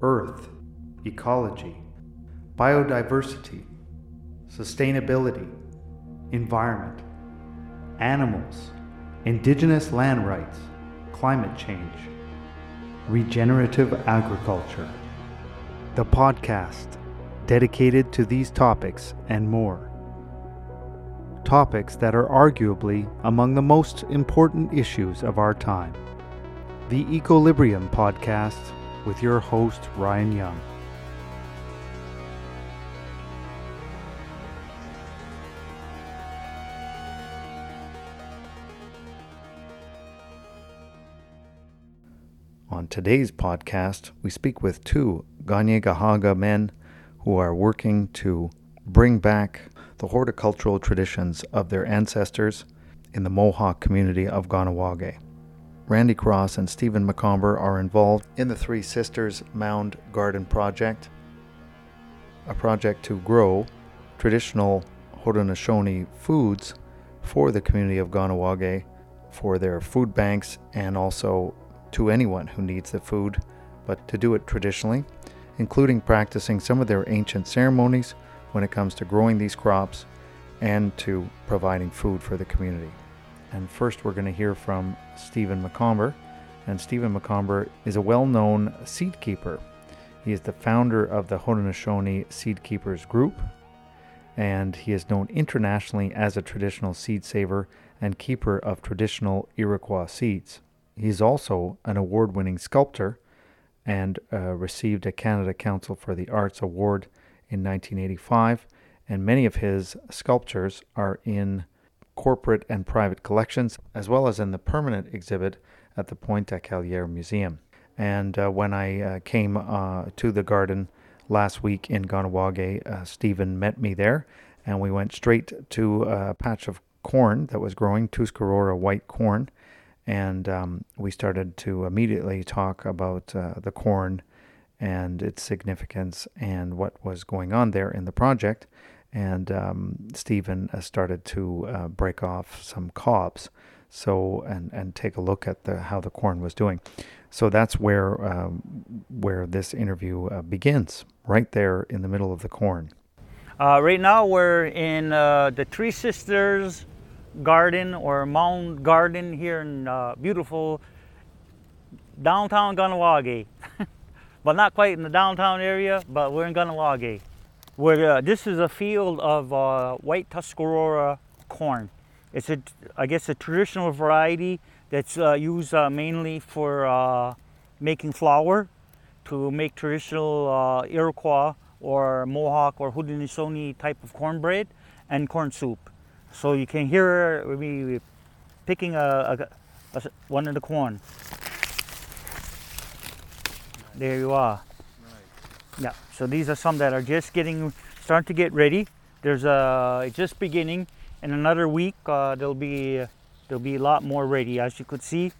earth, ecology, biodiversity, sustainability, environment, animals, indigenous land rights, climate change, regenerative agriculture. The podcast dedicated to these topics and more. Topics that are arguably among the most important issues of our time. The Equilibrium Podcast with your host, Ryan Young. On today's podcast, we speak with two Kanien'kehá:ka men who are working to bring back the horticultural traditions of their ancestors in the Mohawk community of Kahnawake. Randy Cross and Stephen McComber are involved in the Three Sisters Mound Garden Project, a project to grow traditional Haudenosaunee foods for the community of Kahnawake for their food banks and also to anyone who needs the food, but to do it traditionally, including practicing some of their ancient ceremonies when it comes to growing these crops and to providing food for the community. And first, we're going to hear from Stephen McComber. And Stephen McComber is a well known seed keeper. He is the founder of the Haudenosaunee Seed Keepers Group, and he is known internationally as a traditional seed saver and keeper of traditional Iroquois seeds. He's also an award winning sculptor and uh, received a Canada Council for the Arts Award in 1985. And many of his sculptures are in corporate and private collections, as well as in the permanent exhibit at the Pointe-à-Callière Museum. And uh, when I uh, came uh, to the garden last week in Kahnawake, uh, Stephen met me there, and we went straight to a patch of corn that was growing, Tuscarora white corn, and um, we started to immediately talk about uh, the corn and its significance and what was going on there in the project and um, Stephen uh, started to uh, break off some cobs, so and and take a look at the how the corn was doing. So that's where um, where this interview uh, begins, right there in the middle of the corn. Uh, right now we're in uh, the Three Sisters Garden or Mound Garden here in uh, beautiful downtown Kahnawake, but not quite in the downtown area, but we're in Kahnawake where uh, this is a field of uh, white Tuscarora corn. It's a, I guess, a traditional variety that's uh, used uh, mainly for uh, making flour, to make traditional uh, Iroquois or Mohawk or Haudenosaunee type of cornbread and corn soup. So you can hear me picking a, a, a one of the corn. There you are. Yeah, so these are some that are just getting, starting to get ready. There's a, just beginning. In another week, uh, there'll be, there'll be a lot more ready. As you could see,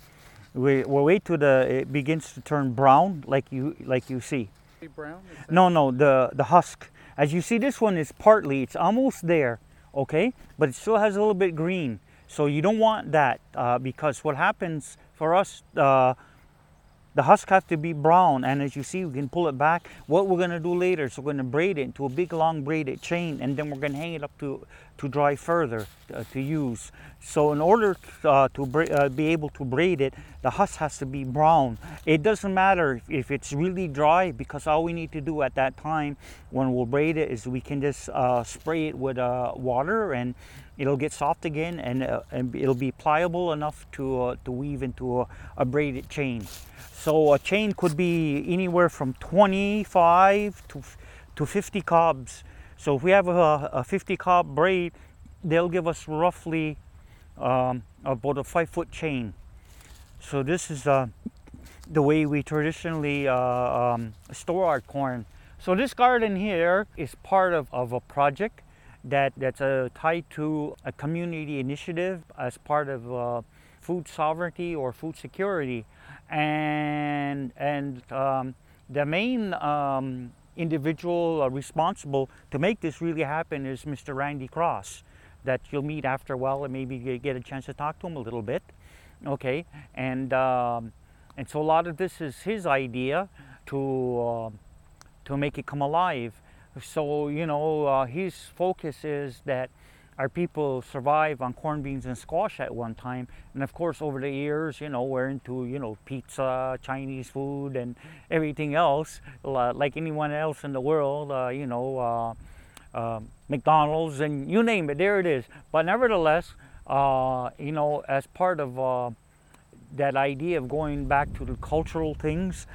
we, we'll wait till the, it begins to turn brown like you, like you see. Brown? No, no, the, the husk. As you see, this one is partly, it's almost there, okay? But it still has a little bit green. So you don't want that uh, because what happens for us, uh, the husk has to be brown and as you see we can pull it back. What we're going to do later is we're going to braid it into a big long braided chain and then we're going to hang it up to, to dry further uh, to use. So in order uh, to uh, be able to braid it, the husk has to be brown. It doesn't matter if it's really dry because all we need to do at that time when we'll braid it is we can just uh, spray it with uh, water and it'll get soft again and, uh, and it'll be pliable enough to, uh, to weave into a, a, braided chain. So a chain could be anywhere from 25 to, to 50 cobs. So if we have a, a 50 cob braid, they'll give us roughly um, about a five foot chain. So this is uh, the way we traditionally uh, um, store our corn. So this garden here is part of, of a project that that's uh, tied to a community initiative as part of uh, food sovereignty or food security, and and um, the main um, individual uh, responsible to make this really happen is Mr. Randy Cross, that you'll meet after a while and maybe get a chance to talk to him a little bit, okay, and um, and so a lot of this is his idea to uh, to make it come alive. So you know, uh, his focus is that our people survive on corn beans and squash at one time, and of course, over the years, you know, we're into you know pizza, Chinese food, and everything else, like anyone else in the world. Uh, you know, uh, uh, McDonald's and you name it, there it is. But nevertheless, uh, you know, as part of uh, that idea of going back to the cultural things,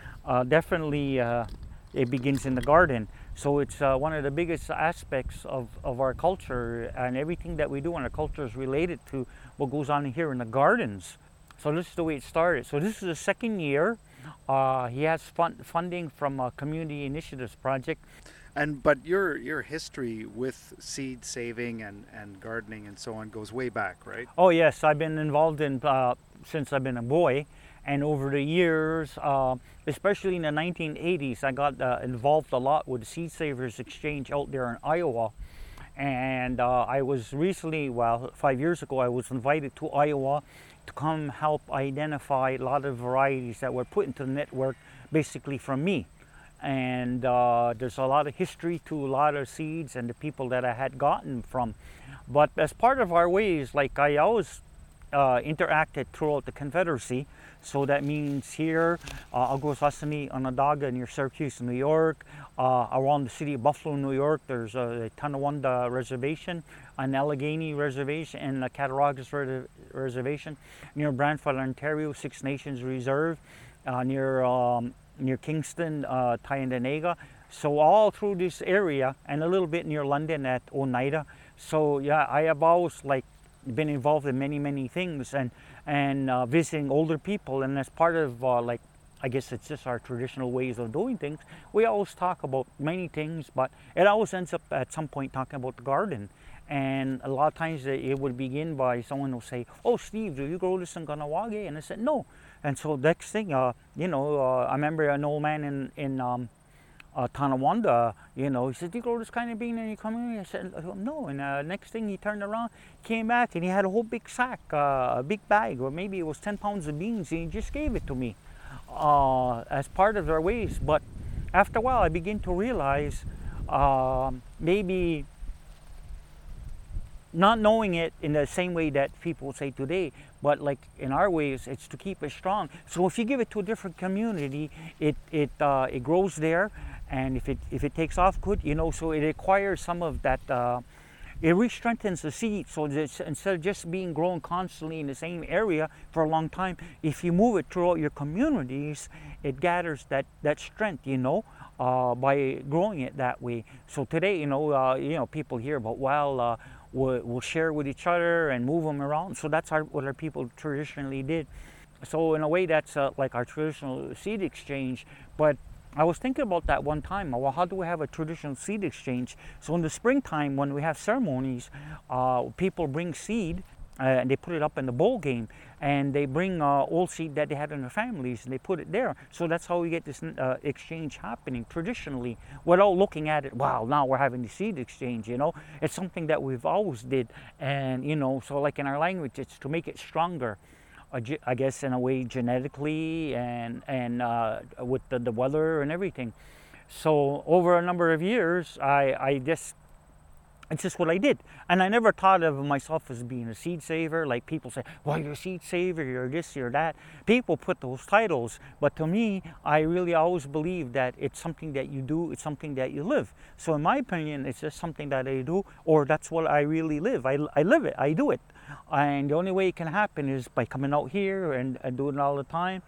definitely it begins in the garden. So it's uh, one of the biggest aspects of, of our culture, and everything that we do in our culture is related to what goes on here in the gardens. So this is the way it started. So this is the second year. Uh, he has fun- funding from a community initiatives project. And but your your history with seed saving and, and gardening and so on goes way back, right? Oh yes, I've been involved in uh, since I've been a boy, and over the years, uh, especially in the 1980s, I got uh, involved a lot with Seed Savers Exchange out there in Iowa. And uh, I was recently, well, five years ago, I was invited to Iowa to come help identify a lot of varieties that were put into the network basically from me. And uh, there's a lot of history to a lot of seeds and the people that I had gotten from. But as part of our ways, like I always uh, interacted throughout the Confederacy, so that means here, uh, Akwesasne, Onondaga near Syracuse, New York, uh, around the city of Buffalo, New York, there's a Tonawanda Reservation, an Allegany Reservation, and a Cattaraugus Re- Reservation. Near Brantford, Ontario, Six Nations Reserve. Uh, near um, near Kingston, uh, Tyendinaga. So all through this area, and a little bit near London at Oneida. So yeah, I have always like been involved in many many things, and and uh, visiting older people. And as part of uh, like, I guess it's just our traditional ways of doing things. We always talk about many things, but it always ends up at some point talking about the garden. And a lot of times it would begin by someone will say, "Oh, Steve, do you grow this in Kahnawake?" And I said, "No." And so next thing, uh, you know, uh, I remember an old man in in um, uh, Tonawanda, you know, he said, you grow this kind of bean and you come in? I said, No. And uh, next thing he turned around, came back, and he had a whole big sack, uh, a big bag, or maybe it was 10 pounds of beans, and he just gave it to me uh, as part of their waste. But after a while, I began to realize um, maybe not knowing it in the same way that people say today, but like in our ways, it's to keep it strong. So if you give it to a different community, it it uh, it grows there, and if it if it takes off good you know so it acquires some of that uh, it re-strengthens the seed. So instead of just being grown constantly in the same area for a long time if you move it throughout your communities it gathers that that strength you know uh, by growing it that way. So today you know uh, you know people hear about well uh, we'll, we'll, share with each other and move them around. So that's our, what our people traditionally did. So in a way that's uh, like our traditional seed exchange. But I was thinking about that one time. Well, how do we have a traditional seed exchange? So in the springtime, when we have ceremonies, uh, people bring seed uh, and they put it up in the bowl game, and they bring uh, old seed that they had in their families and they put it there. So that's how we get this uh, exchange happening traditionally, without looking at it. Wow, now we're having the seed exchange. You know, it's something that we've always did, and you know, so like in our language, it's to make it stronger. I guess in a way genetically and and uh, with the, the weather and everything. So over a number of years, I I just it's just what I did, and I never thought of myself as being a seed saver. Like people say, "Well, you're a seed saver, you're this, you're that." People put those titles, but to me, I really always believe that it's something that you do, it's something that you live. So in my opinion, it's just something that I do, or that's what I really live. I I live it, I do it. And the only way it can happen is by coming out here and, and doing it all the time,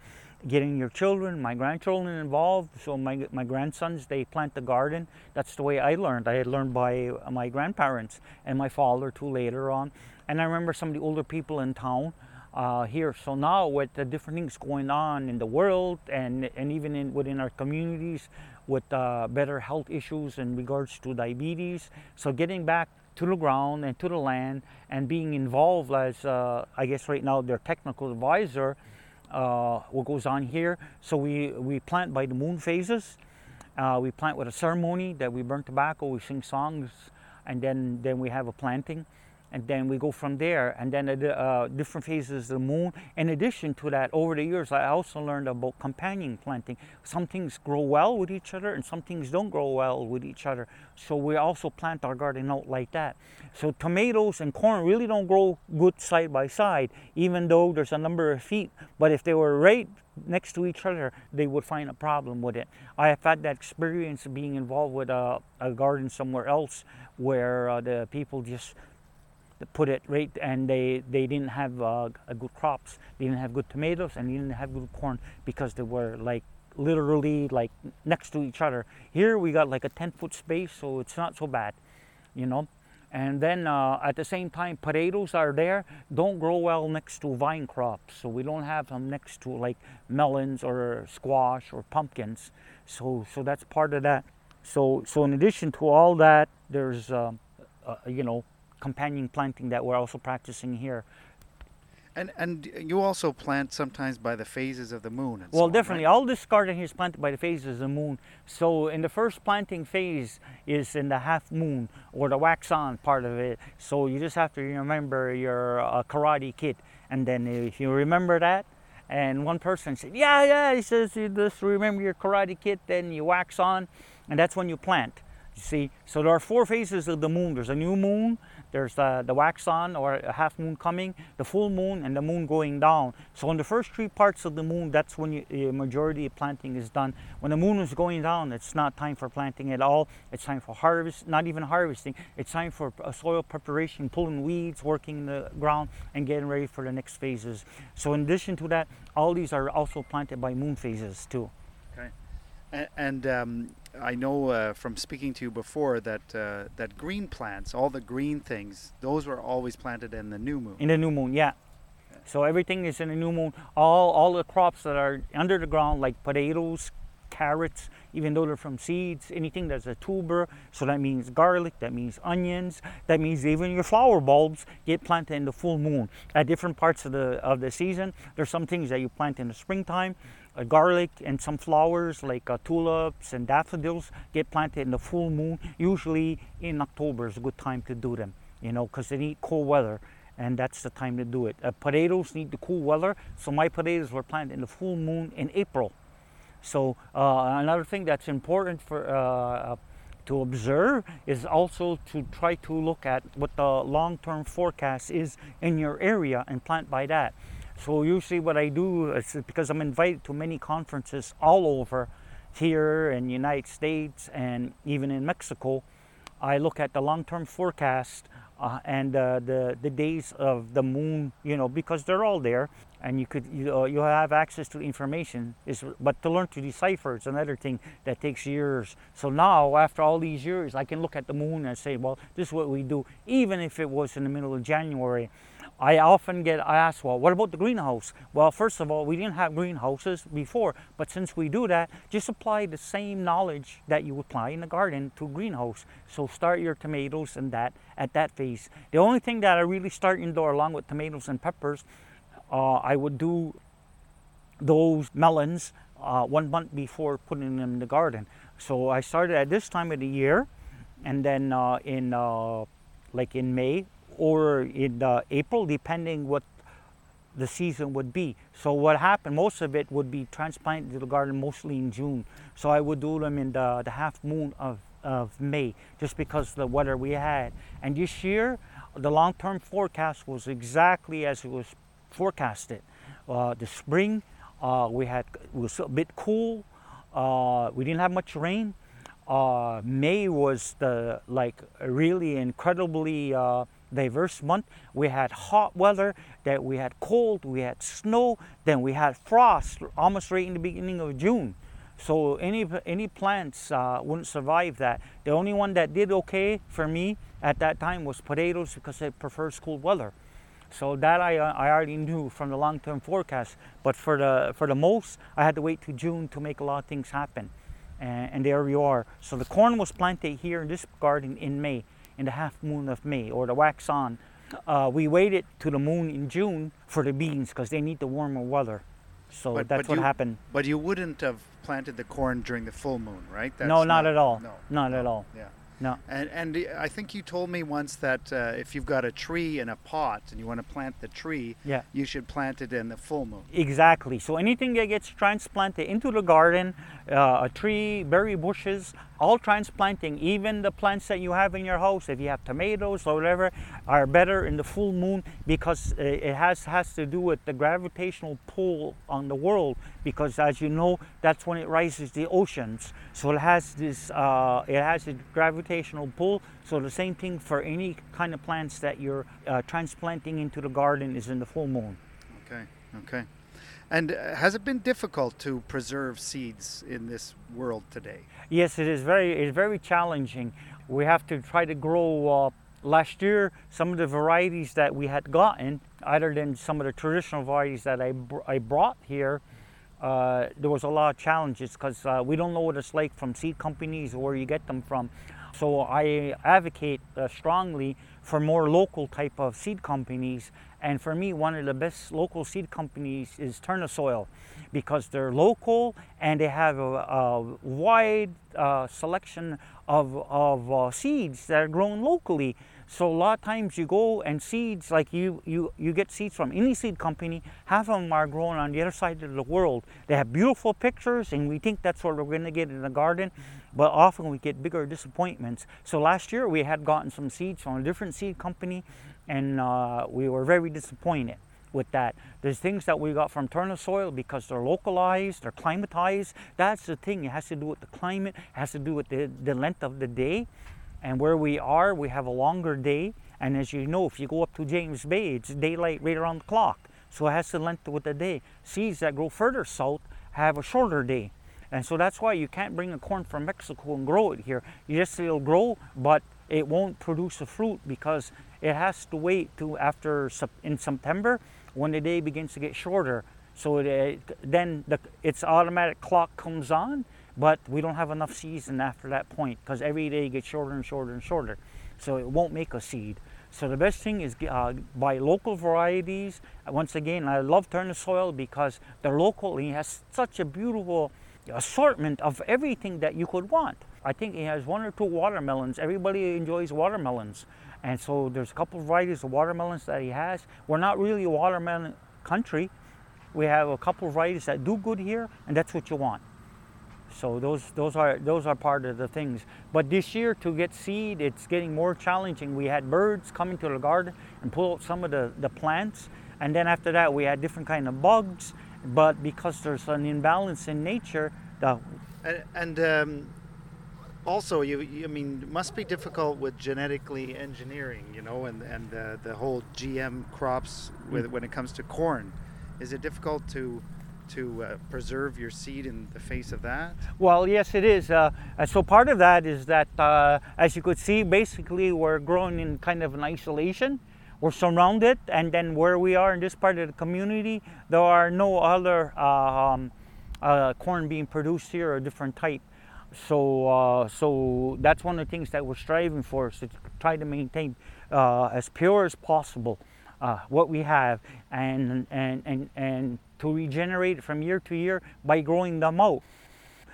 getting your children, my grandchildren involved. So my, my grandsons, they plant the garden. That's the way I learned. I had learned by my grandparents and my father too later on. And I remember some of the older people in town uh, here. So now with the different things going on in the world and, and even in, within our communities with uh, better health issues in regards to diabetes. So getting back to the ground and to the land and being involved as uh, I guess right now their technical advisor uh, what goes on here. So we we plant by the moon phases. Uh, we plant with a ceremony that we burn tobacco we sing songs and then then we have a planting and then we go from there. And then the, uh, different phases of the moon. In addition to that over the years i also learned about companion planting. Some things grow well with each other and some things don't grow well with each other. So we also plant our garden out like that. So tomatoes and corn really don't grow good side by side even though there's a number of feet. But if they were right next to each other they would find a problem with it. I have had that experience being involved with a, a garden somewhere else where uh, the people just put it right and they they didn't have uh, a good crops. They didn't have good tomatoes and they didn't have good corn because they were like literally like next to each other. Here we got like a 10 foot space so it's not so bad you know? And then uh, at the same time potatoes are there. Don't grow well next to vine crops so we don't have them next to like melons or squash or pumpkins. So so that's part of that. So so in addition to all that there's uh, uh, you know companion planting that we're also practicing here. And and you also plant sometimes by the phases of the moon. well, so on, definitely. right? All this garden here is planted by the phases of the moon. So in the first planting phase is in the half moon or the wax on part of it. So you just have to remember your uh, karate kid, and then if you remember that. And one person said, "Yeah, yeah." He says, "You just remember your karate kid, then you wax on, and that's when you plant." You see, so there are four phases of the moon. There's a new moon, there's the, the wax on or a half moon coming, the full moon, and the moon going down. So in the first three parts of the moon, that's when the majority of planting is done. When the moon is going down, it's not time for planting at all. It's time for harvest, not even harvesting. It's time for uh, soil preparation, pulling weeds, working the ground, and getting ready for the next phases. So in addition to that, all these are also planted by moon phases too. And um, I know uh, from speaking to you before that uh, that green plants, all the green things, those were always planted in the new moon. In the new moon, yeah. So everything is in the new moon. All all the crops that are under the ground, like potatoes, carrots, even though they're from seeds, anything that's a tuber. So that means garlic, that means onions, that means even your flower bulbs get planted in the full moon. At different parts of the of the season, there's some things that you plant in the springtime. Uh, garlic and some flowers like uh, tulips and daffodils get planted in the full moon. Usually in October is a good time to do them, you know, because they need cool weather and that's the time to do it. Uh, potatoes need the cool weather, so my potatoes were planted in the full moon in April. So uh, another thing that's important for uh, to observe is also to try to look at what the long-term forecast is in your area and plant by that. So usually what I do is because I'm invited to many conferences all over here in the United States and even in Mexico, I look at the long-term forecast uh, and uh, the the days of the moon, you know, because they're all there, and you could you uh, you have access to information. Is but to learn to decipher is another thing that takes years. So now, after all these years, I can look at the moon and say, well, this is what we do, even if it was in the middle of January. I often get asked, well, what about the greenhouse? Well, first of all, we didn't have greenhouses before, but since we do that, just apply the same knowledge that you apply in the garden to greenhouse. So start your tomatoes and that at that phase. The only thing that I really start indoor along with tomatoes and peppers, uh, I would do those melons uh, one month before putting them in the garden. So I started at this time of the year, and then uh, in uh, like in May or in uh, April, depending what the season would be. So what happened, most of it would be transplanted to the garden mostly in June. So I would do them in the, the half moon of, of May, just because the weather we had. And this year, the long-term forecast was exactly as it was forecasted. Uh, the spring, uh, we had it was a bit cool. Uh, we didn't have much rain. Uh, May was the like really incredibly uh, diverse month. We had hot weather, that we had cold, we had snow, then we had frost almost right in the beginning of June. So any any plants uh, wouldn't survive that. The only one that did okay for me at that time was potatoes because it prefers cool weather. So that I, uh, I already knew from the long-term forecast. But for the for the most, I had to wait to June to make a lot of things happen. And, and there you are. So the corn was planted here in this garden in May in the half moon of May or the wax on. Uh, we waited to the moon in June for the beans because they need the warmer weather. So But- that's but what you- happened. But you wouldn't have planted the corn during the full moon, right? no, That's not, at all. No. Not at all. Yeah. No. And and I think you told me once that uh, if you've got a tree in a pot and you want to plant the tree, Yeah. you should plant it in the full moon. Exactly. So anything that gets transplanted into the garden, uh, a tree, berry bushes, all transplanting, even the plants that you have in your house, if you have tomatoes or whatever, are better in the full moon because uh, it has has to do with the gravitational pull on the world. Because as you know, that's when it rises the oceans. So it has this, uh, it has a gravitational pull. So the same thing for any kind of plants that you're uh, transplanting into the garden is in the full moon. Okay. Okay. And uh, has it been difficult to preserve seeds in this world today? Yes, it is very it's very challenging. We have to try to grow. Uh, last year, some of the varieties that we had gotten, other than some of the traditional varieties that I br- I brought here, uh, there was a lot of challenges because uh, we don't know what it's like from seed companies or where you get them from. So I advocate uh, strongly for more local type of seed companies. And for me, one of the best local seed companies is Turnasoil because they're local and they have a, a wide uh, selection of, of uh, seeds that are grown locally. So a lot of times you go and seeds like you, you you get seeds from any seed company. Half of them are grown on the other side of the world. They have beautiful pictures, and we think that's what we're going to get in the garden. But often we get bigger disappointments. So last year we had gotten some seeds from a different seed company, and uh, we were very disappointed with that. There's things that we got from Turner Soil because they're localized, they're climatized. That's the thing. It has to do with the climate. It has to do with the, the length of the day. And where we are, we have a longer day. And as you know, if you go up to James Bay, it's daylight right around the clock. So it has to length with the day. Seeds that grow further south have a shorter day. And so that's why you can't bring a corn from Mexico and grow it here. Yes, it'll grow, but it won't produce a fruit because it has to wait to after in September when the day begins to get shorter. So it, then the, its automatic clock comes on, but we don't have enough season after that point because every day gets shorter and shorter and shorter. So it won't make a seed. So the best thing is uh, buy local varieties. Once again, I love turning Turnasoil because they're local and it has such a beautiful assortment of everything that you could want. I think he has one or two watermelons. Everybody enjoys watermelons. And so there's a couple of varieties of watermelons that he has. We're not really a watermelon country. We have a couple of varieties that do good here, and that's what you want. So those those are those are part of the things. But this year to get seed, it's getting more challenging. We had birds coming to the garden and pull out some of the, the plants, and then after that we had different kind of bugs. But because there's an imbalance in nature, the And, and um, also, you, you, I mean, it must be difficult with genetically engineering, you know, and and uh, the whole GM crops with, when it comes to corn. Is it difficult to to uh, preserve your seed in the face of that? Well, yes, it is. Uh, so part of that is that, uh, as you could see, basically we're growing in kind of an isolation. We're surrounded, and then where we are in this part of the community, there are no other um, uh, corn being produced here, a different type. So, uh, so that's one of the things that we're striving for, is to try to maintain uh, as pure as possible uh, what we have, and and and and to regenerate from year to year by growing them out.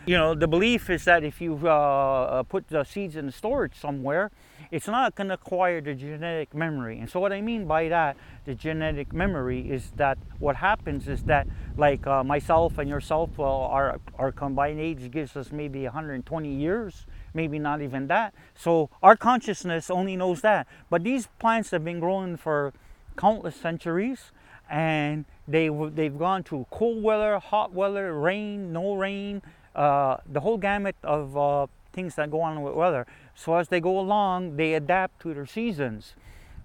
You know, the belief is that if you uh, put the seeds in storage somewhere, it's not going to acquire the genetic memory. And so, what I mean by that, the genetic memory, is that what happens is that, like uh, myself and yourself, well, our, our combined age gives us maybe 120 years, maybe not even that. So, our consciousness only knows that. But these plants have been growing for countless centuries and they they've gone through cold weather, hot weather, rain, no rain, uh, the whole gamut of uh, things that go on with weather. So as they go along, they adapt to their seasons.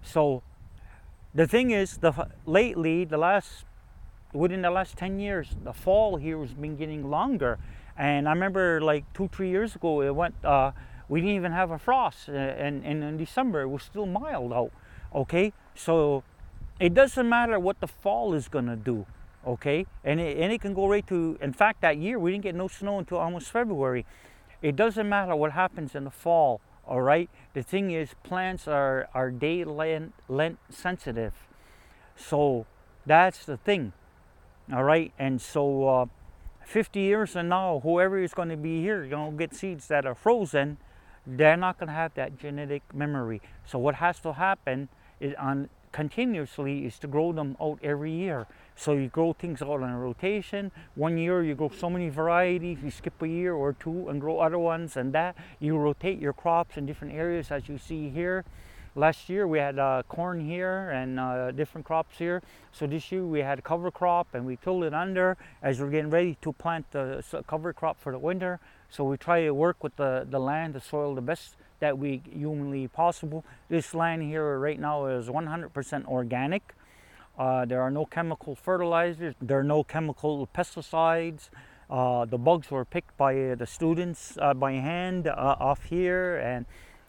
So the thing is, the lately the last within the last 10 years, the fall here has been getting longer. And I remember like two, three years ago, it went. Uh, we didn't even have a frost, and, and in December it was still mild out. Okay, so it doesn't matter what the fall is to do okay and it, and it can go right to in fact that year we didn't get no snow until almost february it doesn't matter what happens in the fall all right the thing is plants are are day length sensitive so that's the thing all right and so uh, 50 years from now whoever is going to be here you know get seeds that are frozen they're not going to have that genetic memory. So what has to happen is on continuously is to grow them out every year. So you grow things all in a rotation. One year you grow so many varieties, you skip a year or two and grow other ones, and that you rotate your crops in different areas as you see here. Last year we had uh, corn here and uh, different crops here. So this year we had a cover crop and we tilled it under as we're getting ready to plant the cover crop for the winter. So we try to work with the, the land, the soil, the best that we humanly possible. This land here right now is 100% organic. Uh, there are no chemical fertilizers. There are no chemical pesticides. Uh, the bugs were picked by the students uh, by hand uh, off here, and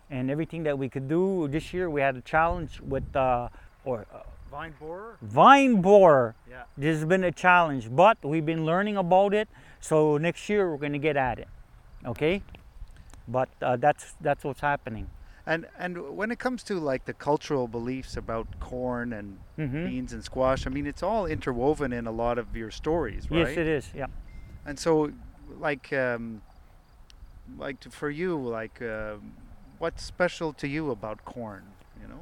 and everything that we could do. This year we had a challenge with uh, or uh, vine borer. Vine borer. Yeah. This has been a challenge, but we've been learning about it. So next year we're going to get at it. Okay but uh, that's that's what's happening. And and when it comes to like the cultural beliefs about corn and mm-hmm. beans and squash, I mean it's all interwoven in a lot of your stories, right? Yes, it is. Yeah. And so, like, um, like for you, like, uh, what's special to you about corn? You know.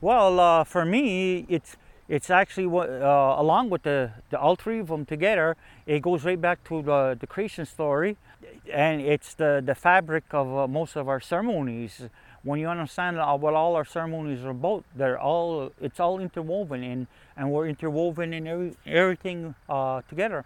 Well, uh, for me, it's it's actually uh, along with the, the all three of them together, it goes right back to the, the creation story and it's the, the fabric of uh, most of our ceremonies. When you understand what all our ceremonies are about, they're all it's all interwoven in, and we're interwoven in every, everything uh, together.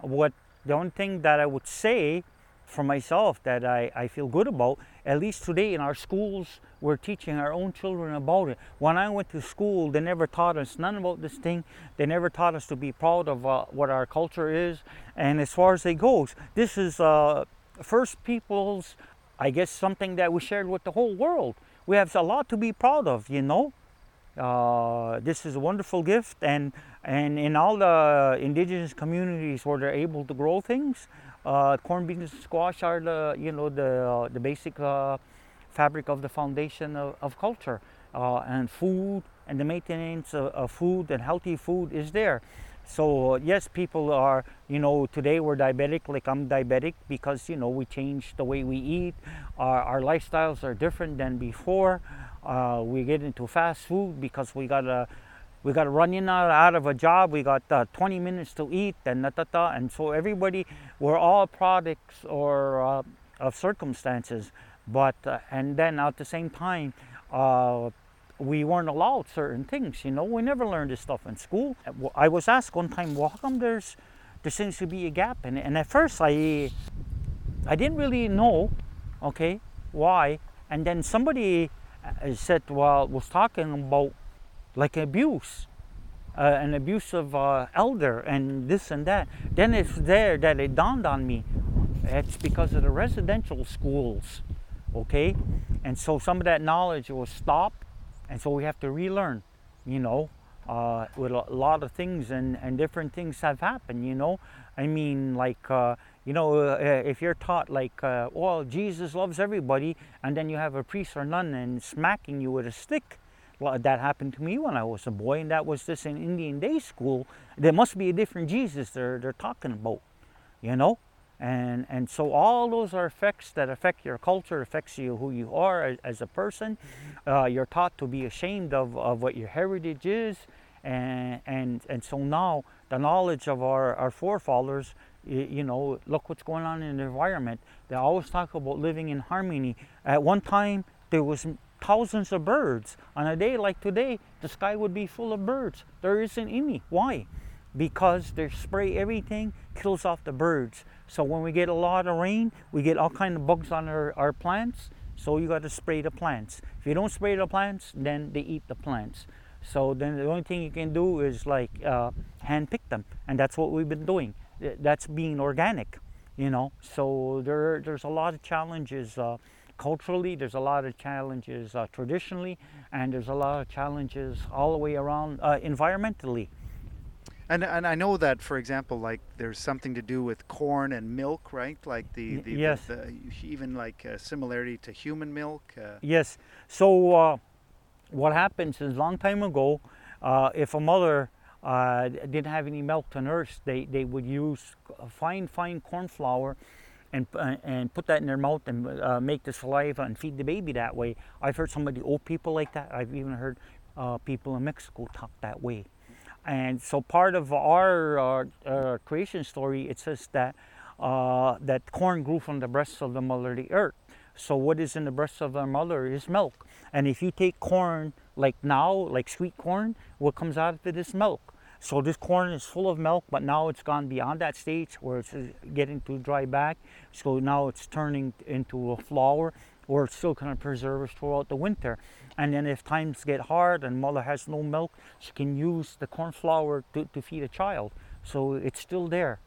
What the only thing that I would say for myself that I, I feel good about, at least today in our schools, we're teaching our own children about it. When I went to school, they never taught us none about this thing. They never taught us to be proud of uh, what our culture is. And as far as it goes, this is uh, First Peoples, I guess, something that we shared with the whole world. We have a lot to be proud of, you know. Uh, this is a wonderful gift, and and in all the indigenous communities where they're able to grow things, uh, corn, beans, and squash are the you know the the basic uh, fabric of the foundation of, of culture, uh, and food and the maintenance of, of food and healthy food is there. So yes, people are, you know, today we're diabetic, like I'm diabetic because, you know, we changed the way we eat. Our, our lifestyles are different than before. Uh, we get into fast food because we gotta, we gotta run out, out of a job. We got uh, 20 minutes to eat and da, da, da. And so everybody, we're all products or uh, of circumstances. But, uh, and then at the same time, uh, we weren't allowed certain things. You know, we never learned this stuff in school. I was asked one time, well, how come there's there seems to be a gap? And, and at first, I I didn't really know, okay, why. And then somebody uh, said, well, was talking about like abuse, uh, an abusive uh, elder, and this and that. Then it's there that it dawned on me. It's because of the residential schools, okay? And so some of that knowledge was stopped and so we have to relearn you know uh, with a lot of things and, and different things have happened you know? I mean like uh, you know uh, if you're taught like uh, well jesus loves everybody and then you have a priest or nun and smacking you with a stick well, that happened to me when i was a boy and that was just in indian day school. There must be a different jesus they're, they're talking about you know and and so all those are effects that affect your culture affects you who you are as, as a person. Mm-hmm. uh, you're taught to be ashamed of, of what your heritage is. And and and so now the knowledge of our, our forefathers you know look what's going on in the environment. They always talk about living in harmony. At one time there was thousands of birds. On a day like today the sky would be full of birds. There isn't any. Why because they spray everything kills off the birds so when we get a lot of rain, we get all kind of bugs on our, our plants. So you got to spray the plants. If you don't spray the plants, then they eat the plants. So then the only thing you can do is like uh, hand pick them, and that's what we've been doing. That's being organic, you know. So there, there's a lot of challenges uh, culturally. There's a lot of challenges uh, traditionally, and there's a lot of challenges all the way around uh, environmentally. And and I know that, for example, like there's something to do with corn and milk, right? Like the, the yes, the, the, even like a similarity to human milk. Uh. Yes. So uh, what happens is, a long time ago, uh, if a mother uh, didn't have any milk to nurse, they they would use fine fine corn flour, and uh, and put that in their mouth and uh, make the saliva and feed the baby that way. I've heard some of the old people like that. I've even heard uh, people in Mexico talk that way. And so part of our uh, uh, creation story, it says that uh, that corn grew from the breasts of the mother of the earth. So what is in the breasts of the mother is milk. And if you take corn like now, like sweet corn, what comes out of it is milk. So this corn is full of milk, but now it's gone beyond that stage where it's getting to dry back. So now it's turning into a flour, or still kind of preserve it throughout the winter. And then if times get hard and mother has no milk, she can use the corn flour to, to feed a child. So it's still there.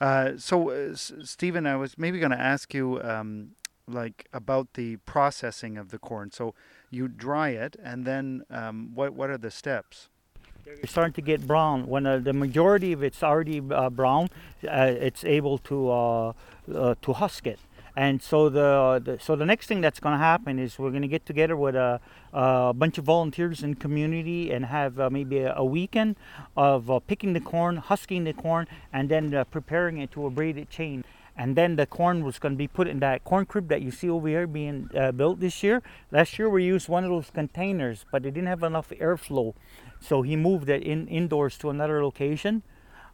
Uh, so, uh, S- Stephen, I was maybe going to ask you, um, like, about the processing of the corn. So, you dry it, and then um, what? What are the steps? It's starting to get brown. When uh, the majority of it's already uh, brown, uh, it's able to uh, uh, to husk it. And so the, the so the next thing that's going to happen is we're going to get together with a, a bunch of volunteers in community and have uh, maybe a, a weekend of uh, picking the corn, husking the corn, and then uh, preparing it to a braided chain. And then the corn was going to be put in that corn crib that you see over here being uh, built this year. Last year we used one of those containers, but it didn't have enough airflow, so he moved it in indoors to another location.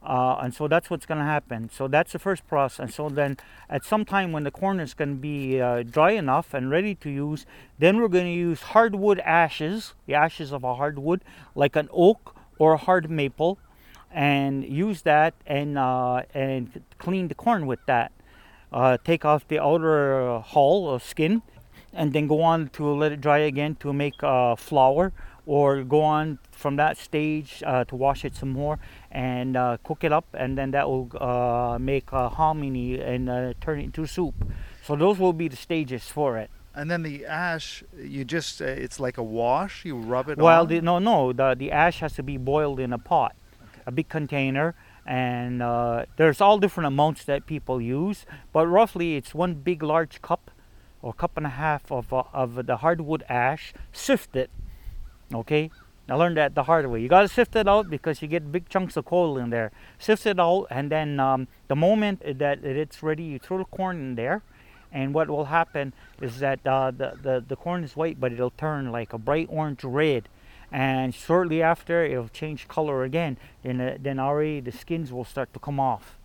Uh, and so that's what's going to happen. So that's the first process. So then, at some time when the corn is going to be uh, dry enough and ready to use, then we're going to use hardwood ashes, the ashes of a hardwood, like an oak or a hard maple, and use that and uh, and clean the corn with that. Uh, take off the outer hull or skin, and then go on to let it dry again to make uh, flour or go on from that stage uh, to wash it some more and uh, cook it up and then that will uh, make hominy and uh, turn it into soup. So those will be the stages for it. And then the ash, you just, uh, it's like a wash, you rub it well on? the, no no the, the ash has to be boiled in a pot a big container and uh, there's all different amounts that people use but roughly it's one big large cup or cup and a half of, uh, of the hardwood ash sift it okay I learned that the hard way. You gotta sift it out because you get big chunks of coal in there. Sift it out, and then um, the moment that it's ready, you throw the corn in there. And what will happen is that uh, the, the the corn is white, but it'll turn like a bright orange red. And shortly after, it'll change color again. Then uh, then already the skins will start to come off.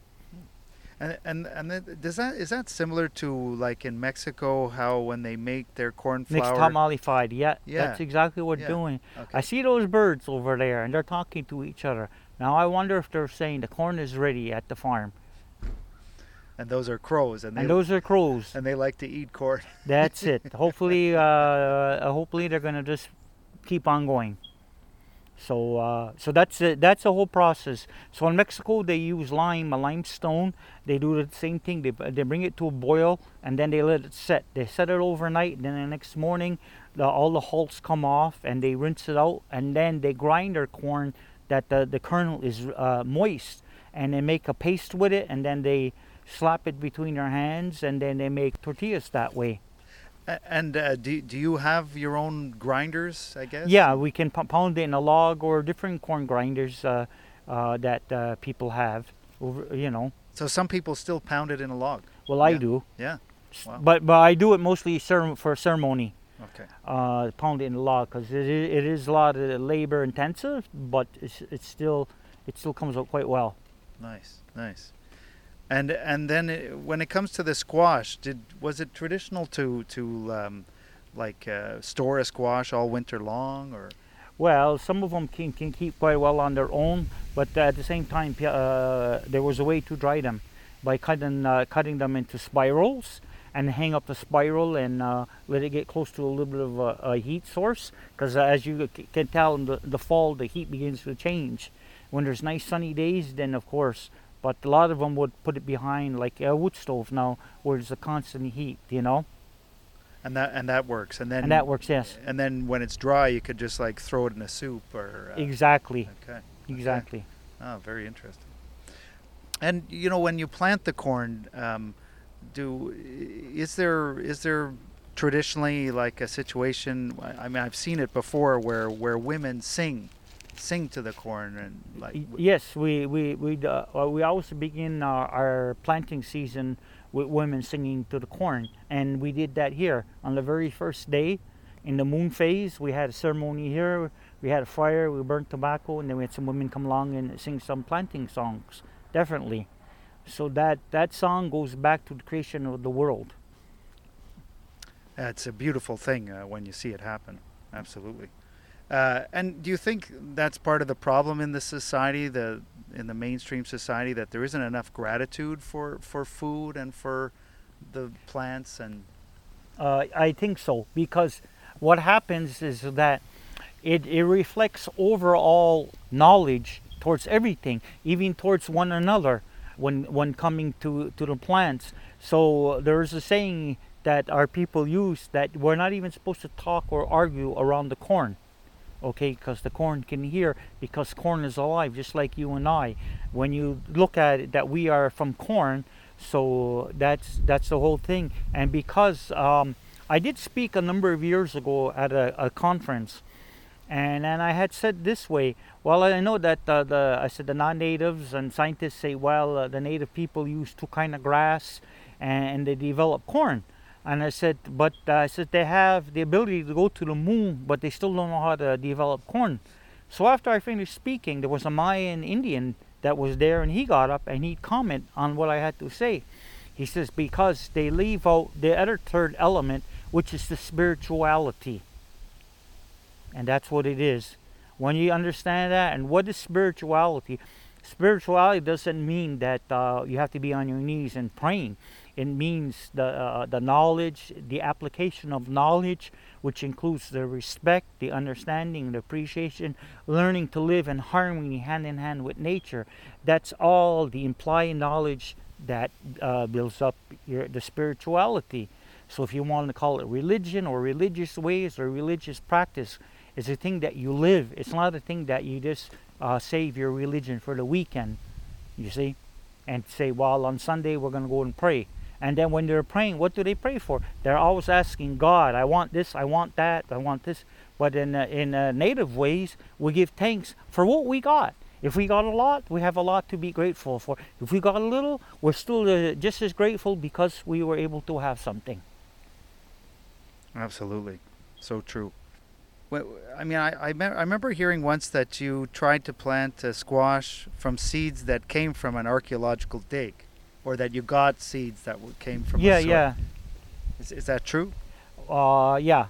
And and and does that is that similar to like in Mexico how when they make their corn Mixed flour? tamalified, yeah, Yeah. that's exactly what Yeah. they're doing. Okay. I see those birds over there, and they're talking to each other. Now I wonder if they're saying the corn is ready at the farm. and those are crows, and they And those are crows. and they like to eat corn. That's it. hopefully, uh, uh, hopefully they're gonna just keep on going. So, uh, so that's it. That's the whole process. So in Mexico, they use lime, a limestone. They do the same thing. They they bring it to a boil and then they let it set. They set it overnight. Then the next morning, the, all the hulls come off and they rinse it out. And then they grind their corn that the the kernel is uh, moist, and they make a paste with it. And then they slap it between their hands, and then they make tortillas that way. And uh, do do you have your own grinders? I guess. Yeah, we can pound it in a log or different corn grinders uh, uh, that uh, people have. Over, you know, So some people still pound it in a log. well, I Yeah. do, Yeah. Wow. but but I do it mostly for ceremony. Okay. Uh, pound it in a log because it, it is a lot of labor intensive, but it's, it's still it still comes out quite well. Nice. Nice. And and then it, when it comes to the squash, did was it traditional to to um, like uh, store a squash all winter long or? Well, some of them can, can keep quite well on their own, but at the same time, uh, there was a way to dry them by cutting uh, cutting them into spirals and hang up the spiral and uh, let it get close to a little bit of a, a heat source. Because as you c- can tell, in the, the fall, the heat begins to change. When there's nice sunny days, then of course, but a lot of them would put it behind like a wood stove now, where there's a constant heat, you know, And that and that works. And then and that works. Yes, And then when it's dry, you could just like throw it in a soup or. Uh, exactly, okay. exactly. Oh, very interesting. And you know, when you plant the corn, um, do is there is there traditionally like a situation? I mean, I've seen it before where where women sing sing to the corn and like. Yes, we we we uh, we always begin our, our planting season with women singing to the corn, and we did that here on the very first day, in the moon phase. We had a ceremony here. We had a fire. We burnt tobacco, and then we had some women come along and sing some planting songs. Definitely. So that that song goes back to the creation of the world. It's a beautiful thing uh, when you see it happen. Absolutely. Uh, and do you think that's part of the problem in the society, the in the mainstream society, that there isn't enough gratitude for, for food and for the plants and Uh, I think so because what happens is that it, it reflects overall knowledge towards everything, even towards one another when when coming to, to the plants. So there's a saying that our people use that we're not even supposed to talk or argue around the corn. Okay, because the corn can hear, because corn is alive, just like you and I. When you look at it, that we are from corn, so that's that's the whole thing. And because um, I did speak a number of years ago at a, a conference, and and I had said this way. Well, I know that uh, the I said the non-natives and scientists say, well, uh, the native people use two kind of grass, and, and they develop corn. And I said, but uh, I said they have the ability to go to the moon, but they still don't know how to develop corn. So after I finished speaking, there was a Mayan Indian that was there, and he got up and he'd comment on what I had to say. He says because they leave out the other third element, which is the spirituality, and that's what it is. When you understand that, and what is spirituality? Spirituality doesn't mean that uh, you have to be on your knees and praying. It means the uh, the knowledge, the application of knowledge, which includes the respect, the understanding, the appreciation, learning to live in harmony, hand in hand with nature. That's all the implied knowledge that uh, builds up your the spirituality. So if you want to call it religion or religious ways or religious practice, it's a thing that you live. It's not a thing that you just uh, save your religion for the weekend. You see, and say, well, on Sunday we're going to go and pray. And then when they're praying, what do they pray for? They're always asking God, I want this, I want that, I want this. But in uh, in uh, native ways, we give thanks for what we got. If we got a lot, we have a lot to be grateful for. If we got a little, we're still uh, just as grateful because we were able to have something. Absolutely, so true. Well, I mean, I I, me- I remember hearing once that you tried to plant a squash from seeds that came from an archaeological dig, or that you got seeds that came from. yeah, yeah, Is, is that true? uh, yeah.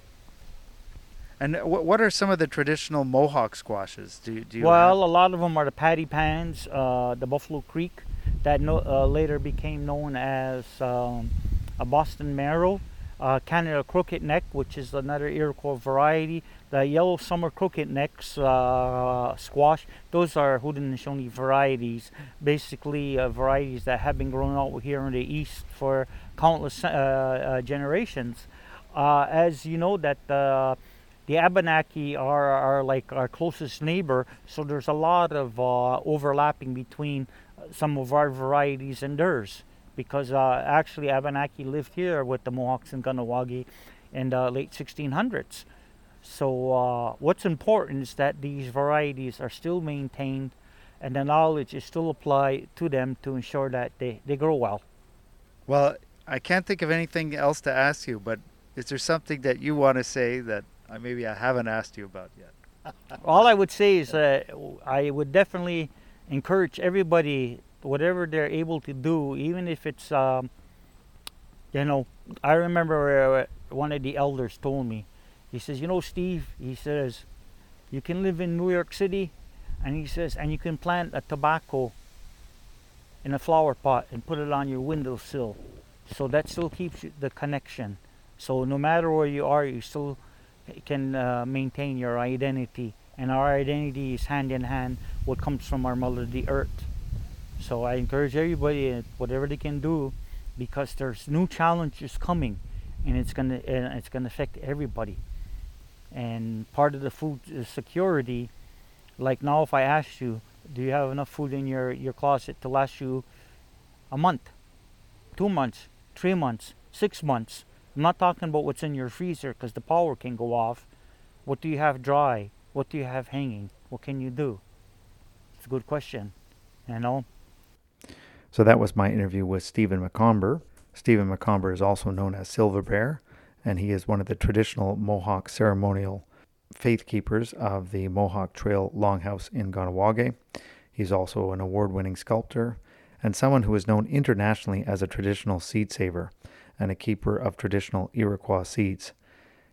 And what what are some of the traditional Mohawk squashes? Do do you Well, a lot of them are the patty pans, uh, the Buffalo Creek, that no, uh, later became known as um, a Boston Marrow, uh, Canada Crooked Neck, which is another Iroquois variety, the Yellow Summer Crooked Necks uh, squash. Those are Haudenosaunee varieties, basically uh, varieties that have been grown out here in the east for countless uh, uh, generations. Uh, as you know, that uh, the Abenaki are, are like our closest neighbor, so there's a lot of overlapping between some of our varieties and theirs. Because uh, actually, Abenaki lived here with the Mohawks and Kahnawake in the late 1600s. So, uh, what's important is that these varieties are still maintained and the knowledge is still applied to them to ensure that they, they grow well. Well, I can't think of anything else to ask you, but is there something that you want to say that uh, maybe I haven't asked you about yet? All I would say is uh, I would definitely encourage everybody, whatever they're able to do, even if it's, um, you know, I remember uh, one of the elders told me, he says, you know, Steve, he says, you can live in New York City, and he says, and you can plant a tobacco in a flower pot and put it on your windowsill. So that still keeps the connection. So no matter where you are, you still can uh, maintain your identity. And our identity is hand in hand what comes from our mother, the earth. So I encourage everybody, whatever they can do, because there's new challenges coming, and it's gonna and it's gonna affect everybody. And part of the food uh, security, like now, if I ask you, do you have enough food in your your closet to last you a month, two months, three months, six months? I'm not talking about what's in your freezer because the power can go off. What do you have dry? What do you have hanging? what can you do? It's a good question, you know. So that was my interview with Stephen McComber. Stephen McComber is also known as Silverbear, and he is one of the traditional Mohawk ceremonial faith keepers of the Mohawk Trail Longhouse in Kahnawake. He's also an award winning sculptor and someone who is known internationally as a traditional seed saver and a keeper of traditional Iroquois seeds.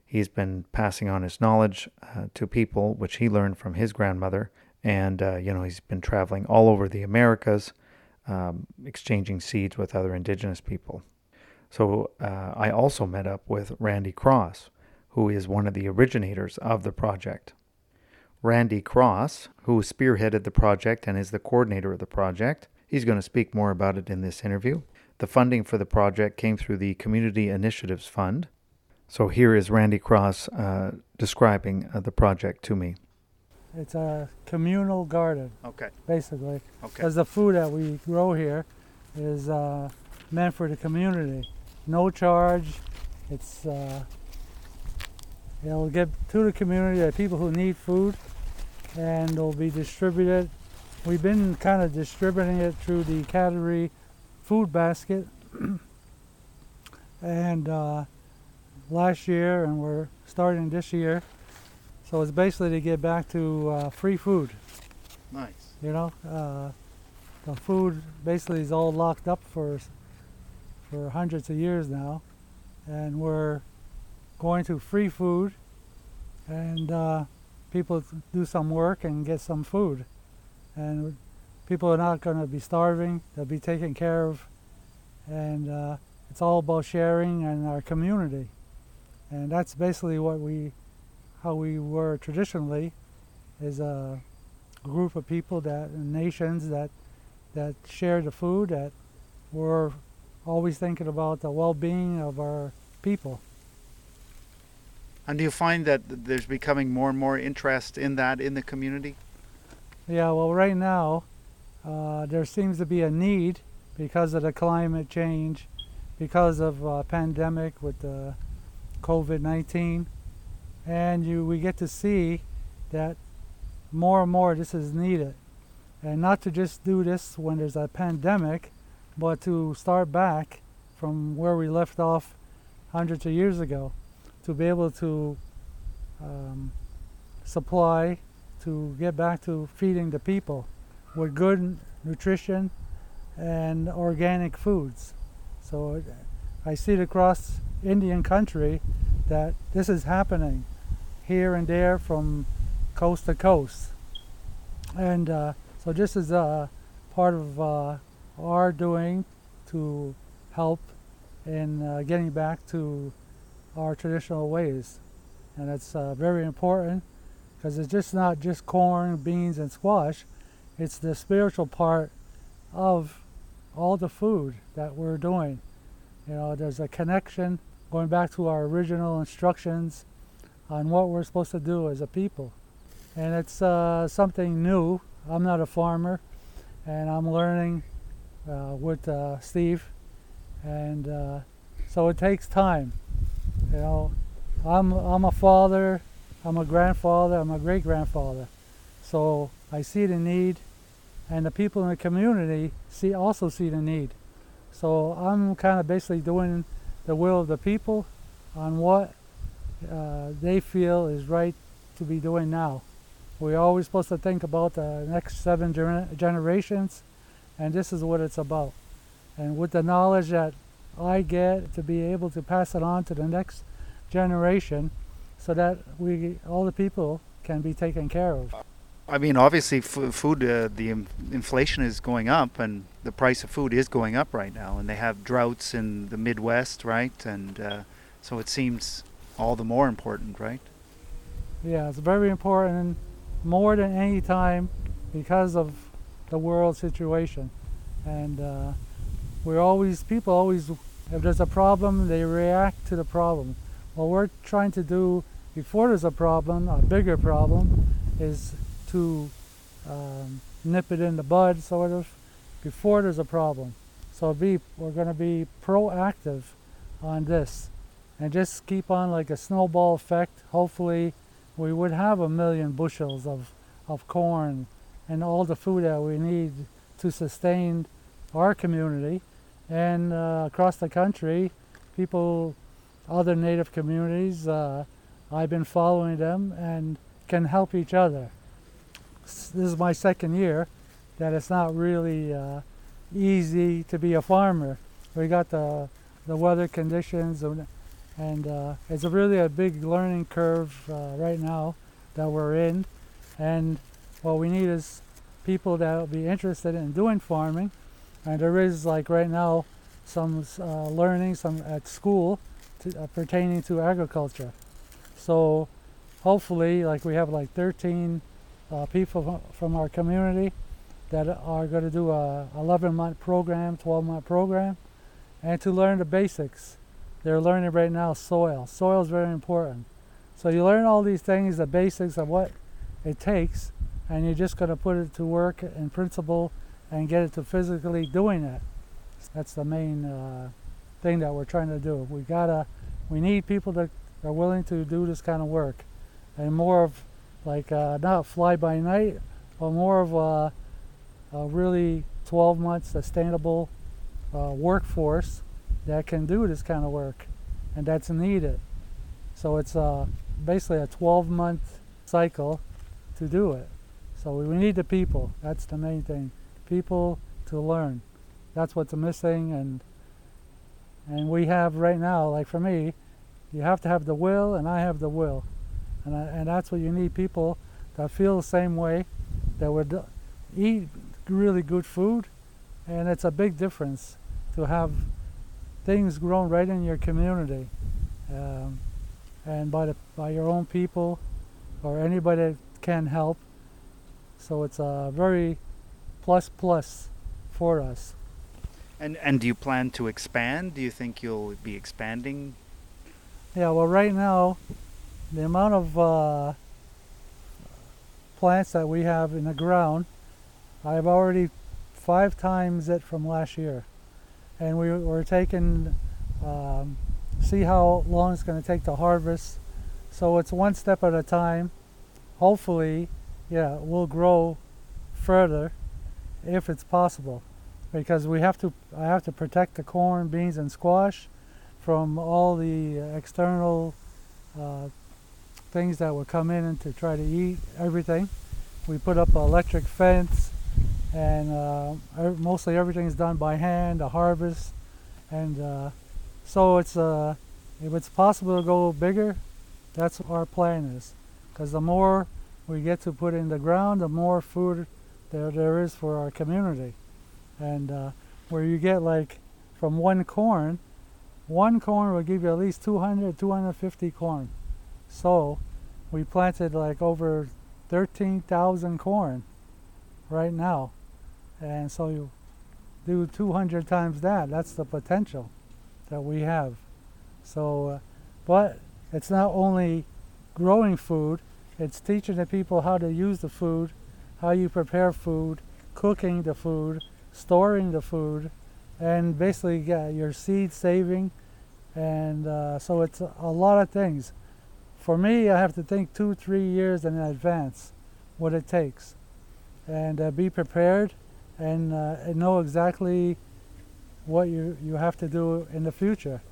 He's been passing on his knowledge uh, to people, which he learned from his grandmother. And, uh, you know, he's been traveling all over the Americas, um, exchanging seeds with other indigenous people. So uh, I also met up with Randy Cross, who is one of the originators of the project. Randy Cross, who spearheaded the project and is the coordinator of the project, he's going to speak more about it in this interview. The funding for the project came through the Community Initiatives Fund. So here is Randy Cross uh, describing uh, the project to me. It's a communal garden, Okay. basically, Okay. because the food that we grow here is uh, meant for the community. No charge. It's uh, it'll get to the community, the people who need food, and it'll be distributed. We've been kind of distributing it through the Kateri food basket, and uh, last year, and we're starting this year. So it's basically to get back to uh, free food. Nice. You know, uh, the food basically is all locked up for for hundreds of years now, and we're going to free food, and uh, people do some work and get some food, and people are not going to be starving; they'll be taken care of, and uh, it's all about sharing and our community, and that's basically what we, how we were traditionally, is a group of people that nations that that share the food that were always thinking about the well-being of our people. And do you find that there's becoming more and more interest in that in the community? Yeah, well, right now uh, there seems to be a need because of the climate change, because of uh, pandemic with the COVID-19, and you we get to see that more and more this is needed, and not to just do this when there's a pandemic, but to start back from where we left off hundreds of years ago, to be able to um, supply, to get back to feeding the people with good nutrition and organic foods. So I see it across Indian country that this is happening here and there from coast to coast. And uh, so this is uh, part of uh, our doing to help in uh, getting back to our traditional ways. And it's uh, very important because it's just not just corn, beans, and squash, it's the spiritual part of all the food that we're doing. You know, there's a connection going back to our original instructions on what we're supposed to do as a people. And it's uh, something new. I'm not a farmer, and I'm learning with uh, Steve, and uh, so it takes time. You know, I'm I'm a father, I'm a grandfather, I'm a great grandfather, so I see the need, and the people in the community see also see the need. So I'm kind of basically doing the will of the people on what uh, they feel is right to be doing now. We're always supposed to think about the next seven gener- generations, and this is what it's about. And with the knowledge that I get to be able to pass it on to the next generation, so that we all the people can be taken care of. I mean, obviously, f- food, uh, the in- inflation is going up, and the price of food is going up right now. And they have droughts in the Midwest, right? And uh, so it seems all the more important, right? Yeah, it's very important, more than any time, because of the world situation. And uh, we're always, people always, if there's a problem, they react to the problem. What we're trying to do before there's a problem, a bigger problem, is to um, nip it in the bud, sort of, before there's a problem. So be, we're going to be proactive on this and just keep on like a snowball effect. Hopefully, we would have a million bushels of of corn and all the food that we need to sustain our community. And uh, across the country, people, other Native communities, uh, I've been following them and can help each other. This is my second year that it's not really uh, easy to be a farmer. We got the, the weather conditions and, and uh, it's a really a big learning curve uh, right now that we're in. And what we need is people that will be interested in doing farming. And there is like right now some uh, learning some at school to, uh, pertaining to agriculture. So hopefully, like we have like 13 uh, people from our community that are going to do a 11 month program, 12 month program, and to learn the basics. They're learning right now soil. Soil is very important. So you learn all these things, the basics of what it takes, and you're just going to put it to work in principle and get it to physically doing it. That's the main uh, thing that we're trying to do. We gotta, we need people that are willing to do this kind of work, and more of like uh, not fly by night, but more of a, a really 12 month sustainable uh, workforce that can do this kind of work, and that's needed. So it's uh, basically a 12 month cycle to do it. So we need the people. That's the main thing. People to learn. That's what's missing, and and we have right now. Like for me, you have to have the will, and I have the will, and I, and that's what you need. People that feel the same way, that would eat really good food, and it's a big difference to have things grown right in your community, um, and by the by your own people, or anybody that can help. So it's a very plus plus for us. And and do you plan to expand? Do you think you'll be expanding? Yeah, well, right now, the amount of uh, plants that we have in the ground, I've already five times it from last year, and we we're taking um, see how long it's going to take to harvest. So it's one step at a time. Hopefully, yeah, we'll grow further if it's possible. Because we have to I have to protect the corn, beans and squash from all the external uh, things that will come in and to try to eat everything. We put up an electric fence and uh, mostly everything is done by hand, a harvest. And uh, so it's uh, if it's possible to go bigger, that's what our plan is. Because the more we get to put in the ground, the more food there there is for our community. And uh, where you get like from one corn, one corn will give you at least 200, 250 corn. So we planted like over 13,000 corn right now. And so you do 200 times that, that's the potential that we have. So, uh, but it's not only growing food, it's teaching the people how to use the food, how you prepare food, cooking the food, storing the food, and basically yeah, your seed saving. And uh, so it's a lot of things. For me, I have to think two, three years in advance what it takes and uh, be prepared and, uh, and know exactly what you, you have to do in the future.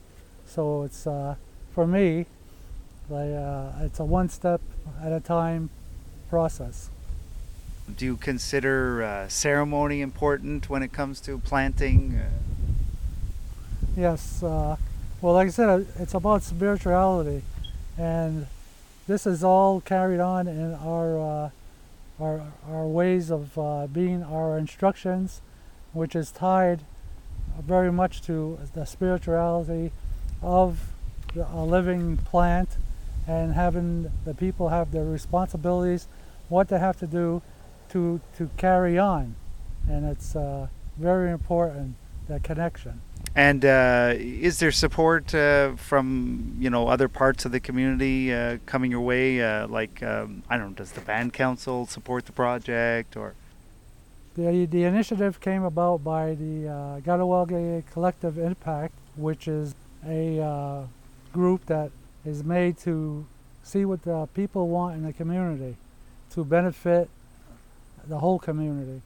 So it's, uh, for me, uh, it's a one step at a time process. Do you consider uh, ceremony important when it comes to planting? Yes. Uh, well, like I said, uh, it's about spirituality, and this is all carried on in our uh, our our ways of uh, being, our instructions, which is tied very much to the spirituality of a living plant and having the people have their responsibilities, what they have to do to, to carry on. And it's uh, very important, that connection. And uh, is there support uh, from you know other parts of the community uh, coming your way? Uh, like um, I don't know, does the band council support the project or? The, the initiative came about by the uh, Kahnawake Collective Impact, which is a uh, group that is made to see what the people want in the community to benefit the whole community.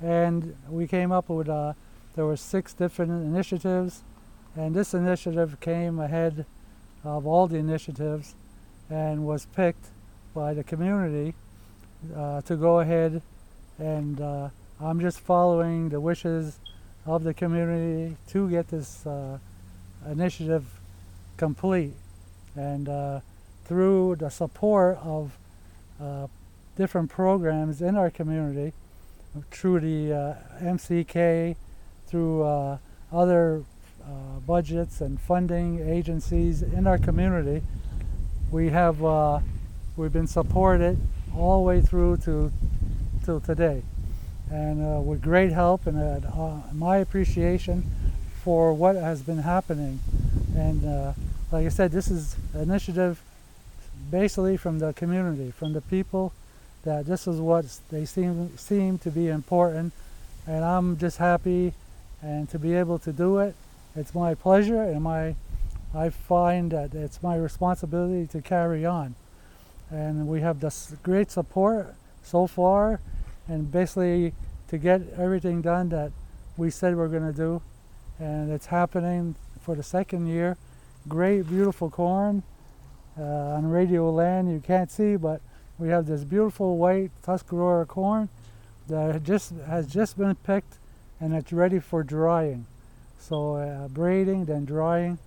And we came up with uh, there were six different initiatives, and this initiative came ahead of all the initiatives and was picked by the community uh, to go ahead and uh, I'm just following the wishes of the community to get this uh, initiative complete and uh, through the support of uh, different programs in our community through the uh, MCK through other budgets and funding agencies in our community we have uh, we've been supported all the way through to till today, and uh, with great help and uh, my appreciation for what has been happening. And uh, like I said, this is an initiative basically from the community, from the people, that this is what they seem seem to be important, and I'm just happy and to be able to do it. It's my pleasure and my I find that it's my responsibility to carry on. And we have this great support so far, and basically to get everything done that we said we're going to do. And it's happening for the second year. Great, beautiful corn uh, on radio land you can't see, but we have this beautiful white Tuscarora corn that just has just been picked and it's ready for drying. So uh, braiding, then drying,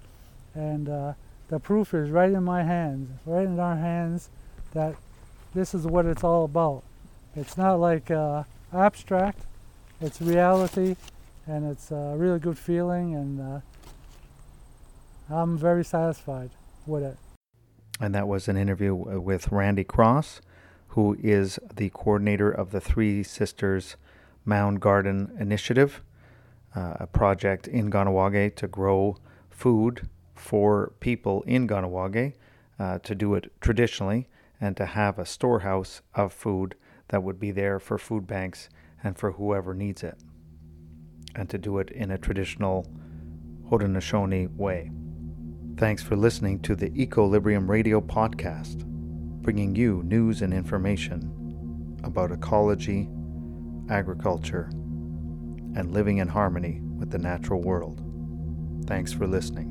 and uh, the proof is right in my hands, right in our hands, that this is what it's all about. It's not like uh, abstract, it's reality, and it's a really good feeling, and uh, I'm very satisfied with it. And that was an interview with Randy Cross, who is the coordinator of the Three Sisters Mound Garden Initiative, uh, a project in Kahnawake to grow food for people in Kahnawake uh, to do it traditionally and to have a storehouse of food that would be there for food banks and for whoever needs it, and to do it in a traditional Haudenosaunee way. Thanks for listening to the Equilibrium Radio podcast, bringing you news and information about ecology, agriculture, and living in harmony with the natural world. Thanks for listening.